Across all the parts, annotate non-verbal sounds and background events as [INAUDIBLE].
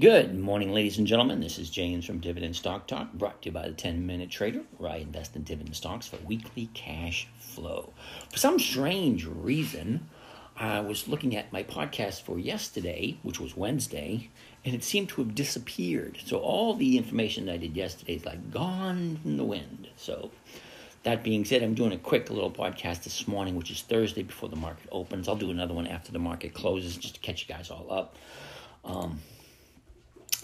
Good morning, ladies and gentlemen. This is James from Dividend Stock Talk, brought to you by the 10 Minute Trader, where I invest in dividend stocks for weekly cash flow. For some strange reason, I was looking at my podcast for yesterday, which was Wednesday, and it seemed to have disappeared. So all the information I did yesterday is like gone in the wind. So that being said, I'm doing a quick little podcast this morning, which is Thursday before the market opens. I'll do another one after the market closes just to catch you guys all up. Um,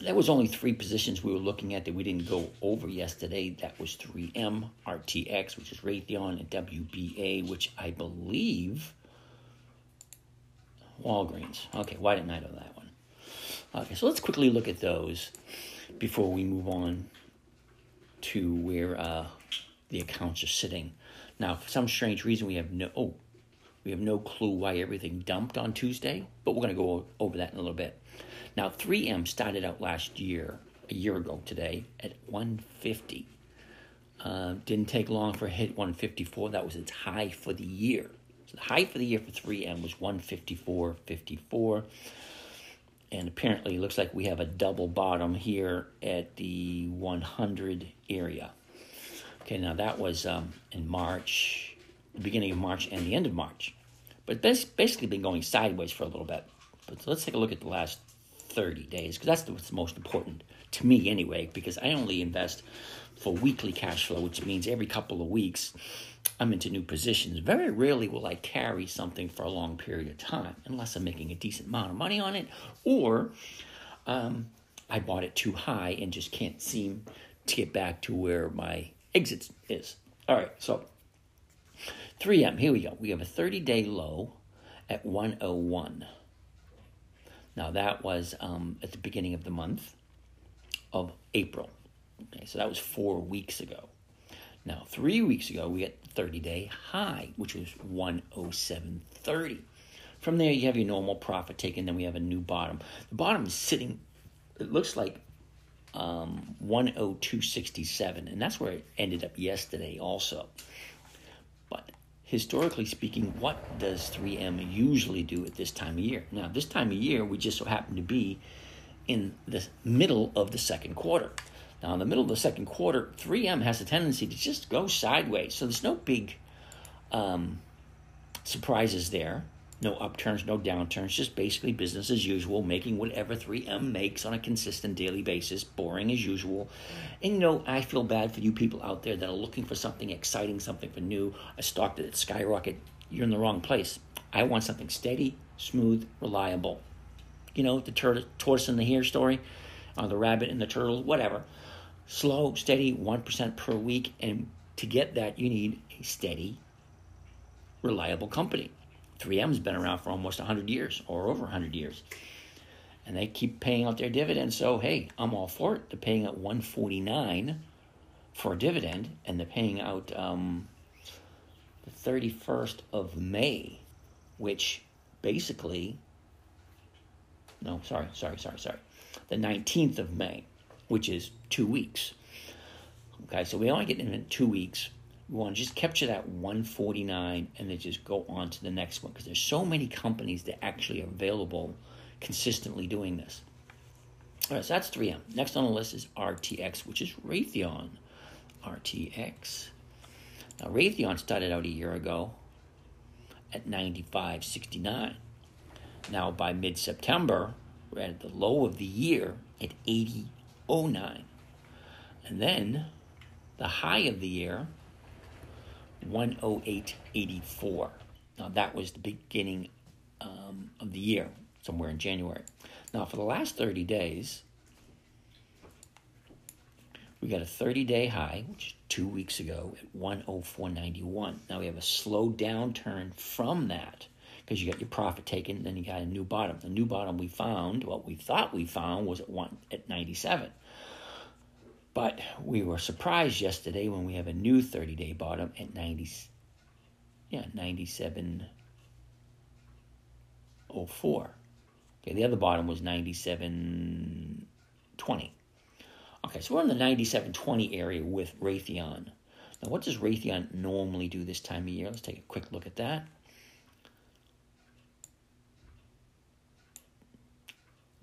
there was only three positions we were looking at that we didn't go over yesterday. That was 3M, RTX, which is Raytheon, and WBA, which I believe Walgreens. Okay, why didn't I know that one? Okay, so let's quickly look at those before we move on to where uh, the accounts are sitting. Now, for some strange reason, we have no oh, we have no clue why everything dumped on Tuesday, but we're going to go over that in a little bit. Now, 3M started out last year, a year ago today, at 150. Uh, didn't take long for hit 154. That was its high for the year. So the high for the year for 3M was 154.54. And apparently, it looks like we have a double bottom here at the 100 area. Okay, now that was um, in March, the beginning of March and the end of March. But it's basically been going sideways for a little bit. But let's take a look at the last 30 days because that's what's most important to me anyway because i only invest for weekly cash flow which means every couple of weeks i'm into new positions. Very rarely will i carry something for a long period of time unless i'm making a decent amount of money on it or um, i bought it too high and just can't seem to get back to where my exit is. All right so 3m here we go. We have a 30 day low at 101 now, that was um, at the beginning of the month of April. Okay, so that was four weeks ago. Now, three weeks ago, we the 30 day high, which was 107.30. From there, you have your normal profit taken, then we have a new bottom. The bottom is sitting, it looks like um, 102.67, and that's where it ended up yesterday also. Historically speaking, what does 3M usually do at this time of year? Now, this time of year, we just so happen to be in the middle of the second quarter. Now, in the middle of the second quarter, 3M has a tendency to just go sideways. So there's no big um, surprises there no upturns, no downturns, just basically business as usual, making whatever 3M makes on a consistent daily basis, boring as usual. And you know, I feel bad for you people out there that are looking for something exciting, something for new, a stock that skyrocket. You're in the wrong place. I want something steady, smooth, reliable. You know, the tur- tortoise and the hare story, or the rabbit and the turtle, whatever. Slow, steady, 1% per week. And to get that, you need a steady, reliable company. 3M's been around for almost 100 years or over 100 years. And they keep paying out their dividends. So, hey, I'm all for it. They're paying out 149 for a dividend, and they're paying out um, the 31st of May, which basically, no, sorry, sorry, sorry, sorry, the 19th of May, which is two weeks. Okay, so we only get in two weeks we want to just capture that 149 and then just go on to the next one because there's so many companies that actually are available consistently doing this. All right, so that's 3M. Next on the list is RTX, which is Raytheon. RTX. Now, Raytheon started out a year ago at 95.69. Now, by mid September, we're at the low of the year at 80.09. And then the high of the year 108.84. Now, that was the beginning um, of the year, somewhere in January. Now, for the last 30 days, we got a 30 day high, which is two weeks ago at 104.91. Now we have a slow downturn from that because you got your profit taken, then you got a new bottom. The new bottom we found, what we thought we found, was at one at 97. But we were surprised yesterday when we have a new 30 day bottom at 90, yeah, 97.04. Okay, the other bottom was 97.20. Okay, so we're in the 97.20 area with Raytheon. Now, what does Raytheon normally do this time of year? Let's take a quick look at that.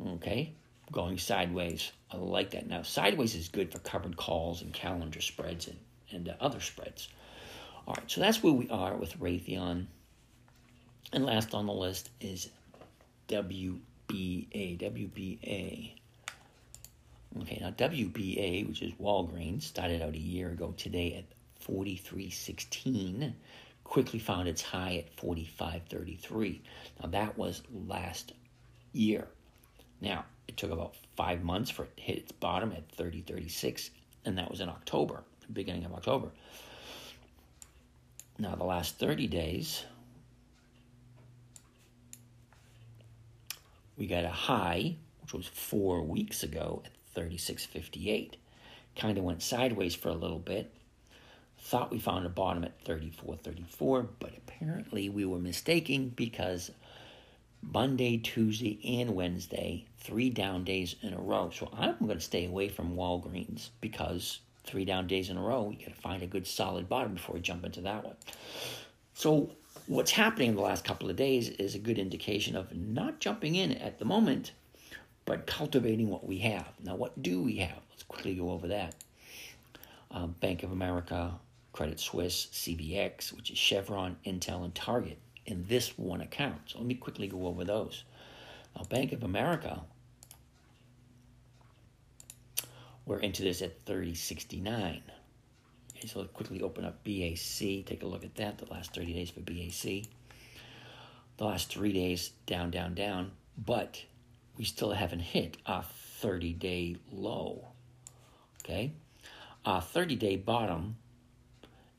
Okay, going sideways. I like that. Now, sideways is good for covered calls and calendar spreads and, and uh, other spreads. All right, so that's where we are with Raytheon. And last on the list is WBA. WBA. Okay, now WBA, which is Walgreens, started out a year ago today at 43.16, quickly found its high at 45.33. Now that was last year. Now, it took about five months for it to hit its bottom at 30.36, and that was in October, beginning of October. Now, the last 30 days, we got a high, which was four weeks ago at 36.58. Kind of went sideways for a little bit. Thought we found a bottom at 34.34, but apparently we were mistaken because Monday, Tuesday, and Wednesday, three down days in a row. So I'm going to stay away from Walgreens because three down days in a row, we got to find a good solid bottom before we jump into that one. So what's happening in the last couple of days is a good indication of not jumping in at the moment, but cultivating what we have. Now, what do we have? Let's quickly go over that. Um, Bank of America, Credit Suisse, CVX, which is Chevron, Intel, and Target in this one account. So let me quickly go over those. Now, Bank of America, we're into this at 3069. Okay, so quickly open up BAC, take a look at that, the last 30 days for BAC. The last three days, down, down, down, but we still haven't hit our 30 day low. Okay? Our 30 day bottom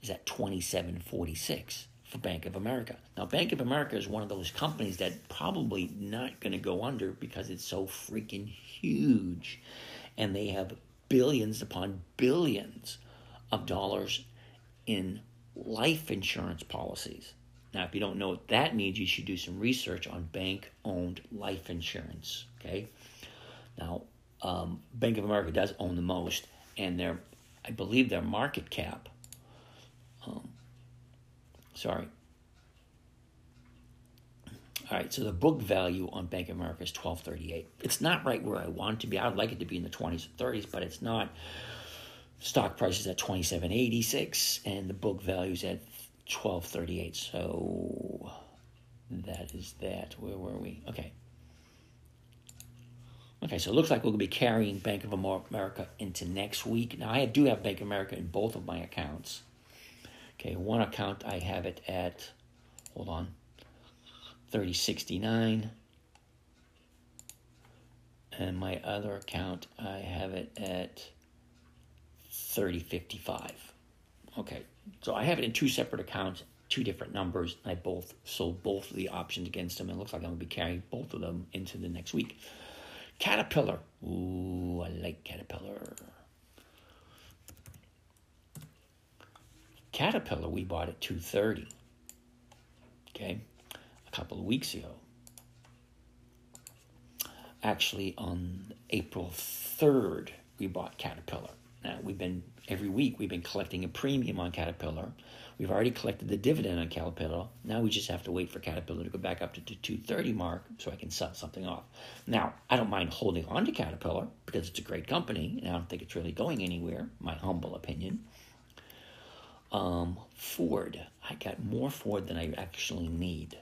is at 2746 for Bank of America. Now, Bank of America is one of those companies that probably not going to go under because it's so freaking huge. And they have billions upon billions of dollars in life insurance policies. Now, if you don't know what that means, you should do some research on bank owned life insurance. Okay. Now, um, Bank of America does own the most, and their, I believe their market cap, um, sorry. All right, so the book value on Bank of America is twelve thirty eight. It's not right where I want it to be. I'd like it to be in the twenties and thirties, but it's not. Stock price is at twenty seven eighty six, and the book value is at 1238. So that is that. Where were we? Okay. Okay, so it looks like we'll be carrying Bank of America into next week. Now, I do have Bank of America in both of my accounts. Okay, one account I have it at, hold on, 3069. And my other account, I have it at 3055. Okay, so I have it in two separate accounts, two different numbers. I both sold both of the options against them. It looks like I'm going to be carrying both of them into the next week. Caterpillar. Ooh, I like Caterpillar. Caterpillar, we bought at 230. Okay, couple of weeks ago. Actually, on April 3rd, we bought Caterpillar. Now, we've been every week we've been collecting a premium on Caterpillar. We've already collected the dividend on Caterpillar. Now we just have to wait for Caterpillar to go back up to the 230 mark so I can sell something off. Now, I don't mind holding on to Caterpillar because it's a great company and I don't think it's really going anywhere, my humble opinion. Um, Ford, I got more Ford than I actually need.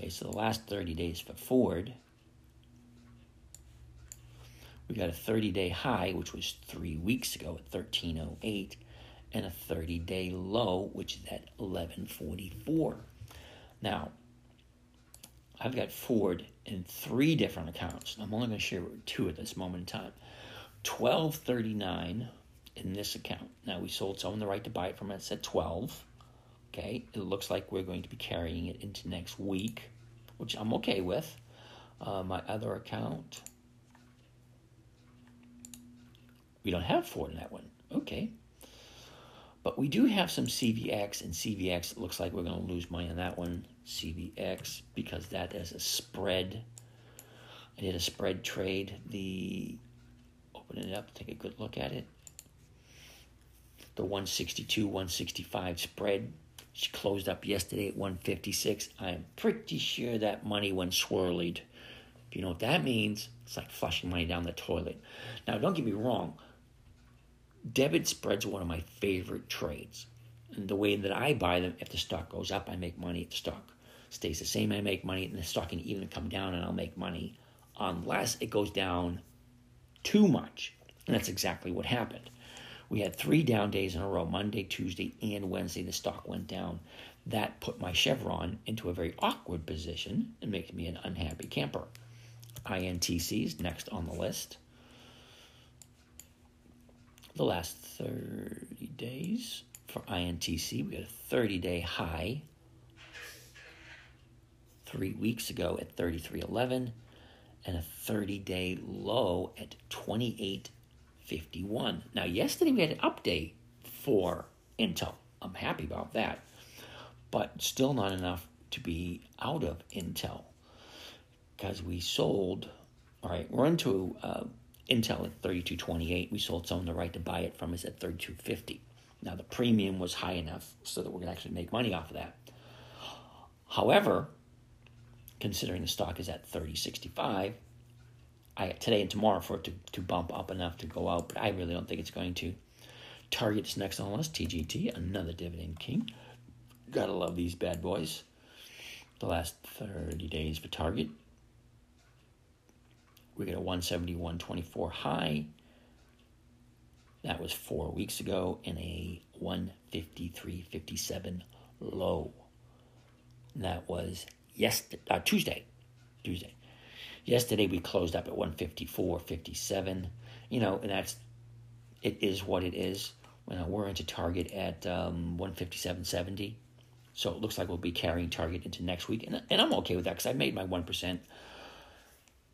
Okay, so the last 30 days for Ford, we got a 30 day high, which was three weeks ago at 1308, and a 30 day low, which is at 1144. Now, I've got Ford in three different accounts. I'm only going to share two at this moment in time. 1239 in this account. Now, we sold someone the right to buy it from us at 12. Okay, it looks like we're going to be carrying it into next week, which I'm okay with. Uh, my other account, we don't have Ford in that one. Okay. But we do have some CVX, and CVX looks like we're going to lose money on that one. CVX, because that is a spread. I did a spread trade. The open it up, take a good look at it. The 162, 165 spread. She closed up yesterday at 156. I'm pretty sure that money went swirled If you know what that means, it's like flushing money down the toilet. Now, don't get me wrong. Debit spreads are one of my favorite trades. And the way that I buy them, if the stock goes up, I make money. If the stock stays the same, I make money. And the stock can even come down and I'll make money unless it goes down too much. And that's exactly what happened. We had three down days in a row Monday, Tuesday, and Wednesday. The stock went down. That put my Chevron into a very awkward position and makes me an unhappy camper. INTCs next on the list. The last 30 days for INTC, we had a 30 day high three weeks ago at 33.11 and a 30 day low at 28.51. Now, yesterday we had an update for Intel. I'm happy about that, but still not enough to be out of Intel because we sold. All right, we're into uh, Intel at 32.28. We sold some the right to buy it from us at 32.50. Now the premium was high enough so that we're going to actually make money off of that. However, considering the stock is at 30.65, I today and tomorrow for it to, to bump up enough to go out, but I really don't think it's going to. Target is next on the list. TGT, another dividend king. Gotta love these bad boys. The last 30 days for Target, we get a 171.24 high. That was four weeks ago, and a 153.57 low. That was yesterday, uh, Tuesday. Tuesday. Yesterday we closed up at 154.57. You know, and that's it is what it is. Know, we're into target at um, 157.70. So it looks like we'll be carrying target into next week, and, and I'm okay with that because I made my one percent.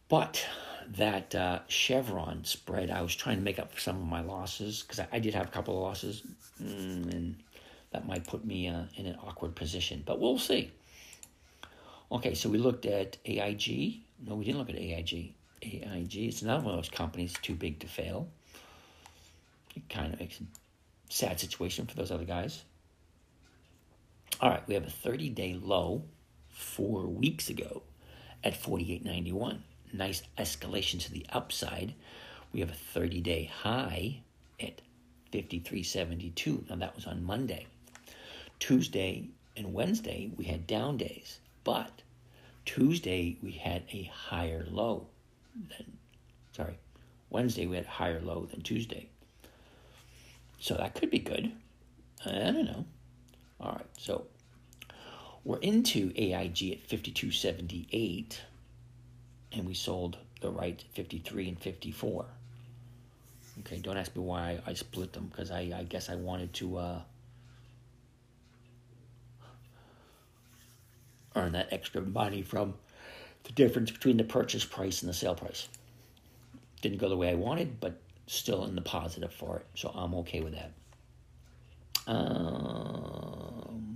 But that uh, Chevron spread, I was trying to make up for some of my losses because I, I, did have a couple of losses, mm, and that might put me uh, in an awkward position. But we'll see. Okay, so we looked at AIG. No, we didn't look at AIG. AIG, it's another one of those companies too big to fail. It kind of makes a sad situation for those other guys. All right, we have a 30 day low four weeks ago at 48.91 nice escalation to the upside. We have a 30 day high at 53.72. Now that was on Monday. Tuesday and Wednesday we had down days, but Tuesday we had a higher low than sorry, Wednesday we had a higher low than Tuesday. So that could be good. I don't know. All right, so we're into AIG at 5278 and we sold the right 53 and 54. Okay, don't ask me why I split them because I, I guess I wanted to uh, earn that extra money from the difference between the purchase price and the sale price. Didn't go the way I wanted, but still in the positive for it, so I'm okay with that. Um,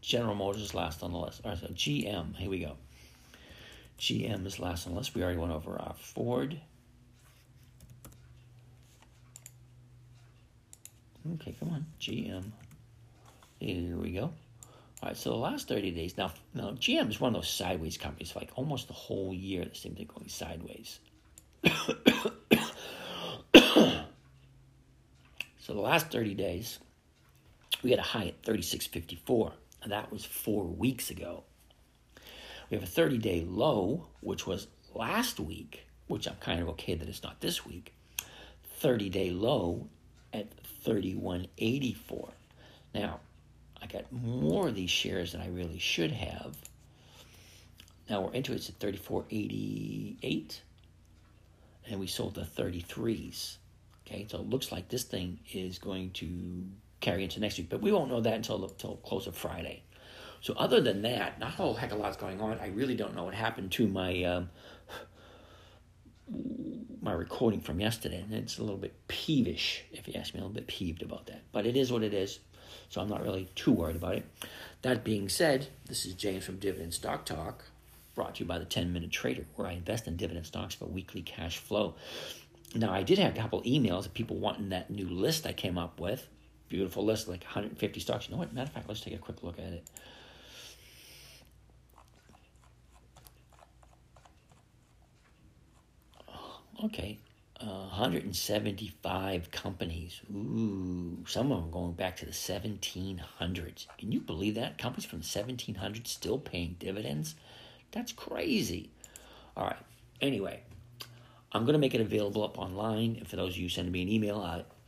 General Motors last on the list. All right, so GM, here we go. GM is last on the list. We already went over our Ford. Okay, come on, GM. Here we go. All right, so the last 30 days. Now, now GM is one of those sideways companies. Like almost the whole year, they seem to be going sideways. [COUGHS] so the last 30 days, we had a high at 36.54. And that was four weeks ago. We have a 30 day low, which was last week, which I'm kind of okay that it's not this week. 30 day low at 31.84. Now, I got more of these shares than I really should have. Now we're into it it's at 34.88 and we sold the 33s. Okay, so it looks like this thing is going to carry into next week, but we won't know that until until close of Friday. So other than that, not a whole heck of a lot's going on. I really don't know what happened to my um, my recording from yesterday, and it's a little bit peevish, if you ask me, a little bit peeved about that. But it is what it is, so I'm not really too worried about it. That being said, this is James from Dividend Stock Talk, brought to you by the 10 Minute Trader, where I invest in dividend stocks for weekly cash flow. Now, I did have a couple emails of people wanting that new list I came up with. Beautiful list, like 150 stocks. You know what? Matter of fact, let's take a quick look at it. Okay, 175 companies. Ooh, some of them going back to the 1700s. Can you believe that? Companies from the 1700s still paying dividends? That's crazy. All right. Anyway, I'm going to make it available up online. And for those of you sending me an email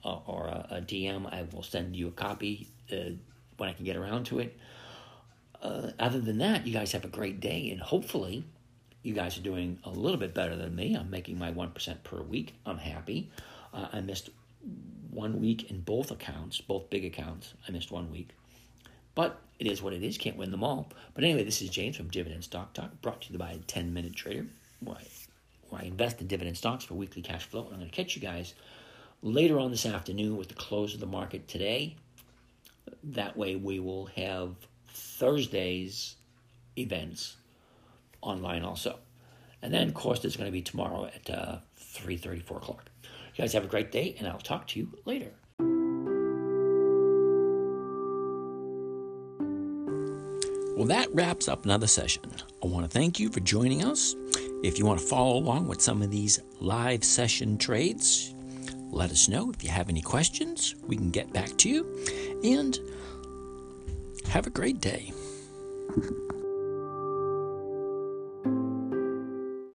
uh, or a, DM, I will send you a copy uh, when I can get around to it. Uh, other than that, you guys have a great day, and hopefully, you guys are doing a little bit better than me. I'm making my 1% per week. I'm happy. Uh, I missed one week in both accounts, both big accounts. I missed one week. But it is what it is. Can't win them all. But anyway, this is James from Dividend Stock Talk, brought to you by 10 Minute Trader, I, where I invest in dividend stocks for weekly cash flow. And I'm going to catch you guys later on this afternoon with the close of the market today. That way, we will have Thursday's events online also. And then, of course, there's going to be tomorrow at uh, 3.30, 4 o'clock. You guys have a great day, and I'll talk to you later. Well, that wraps up another session. I want to thank you for joining us. If you want to follow along with some of these live session trades, let us know. If you have any questions, we can get back to you. And have a great day.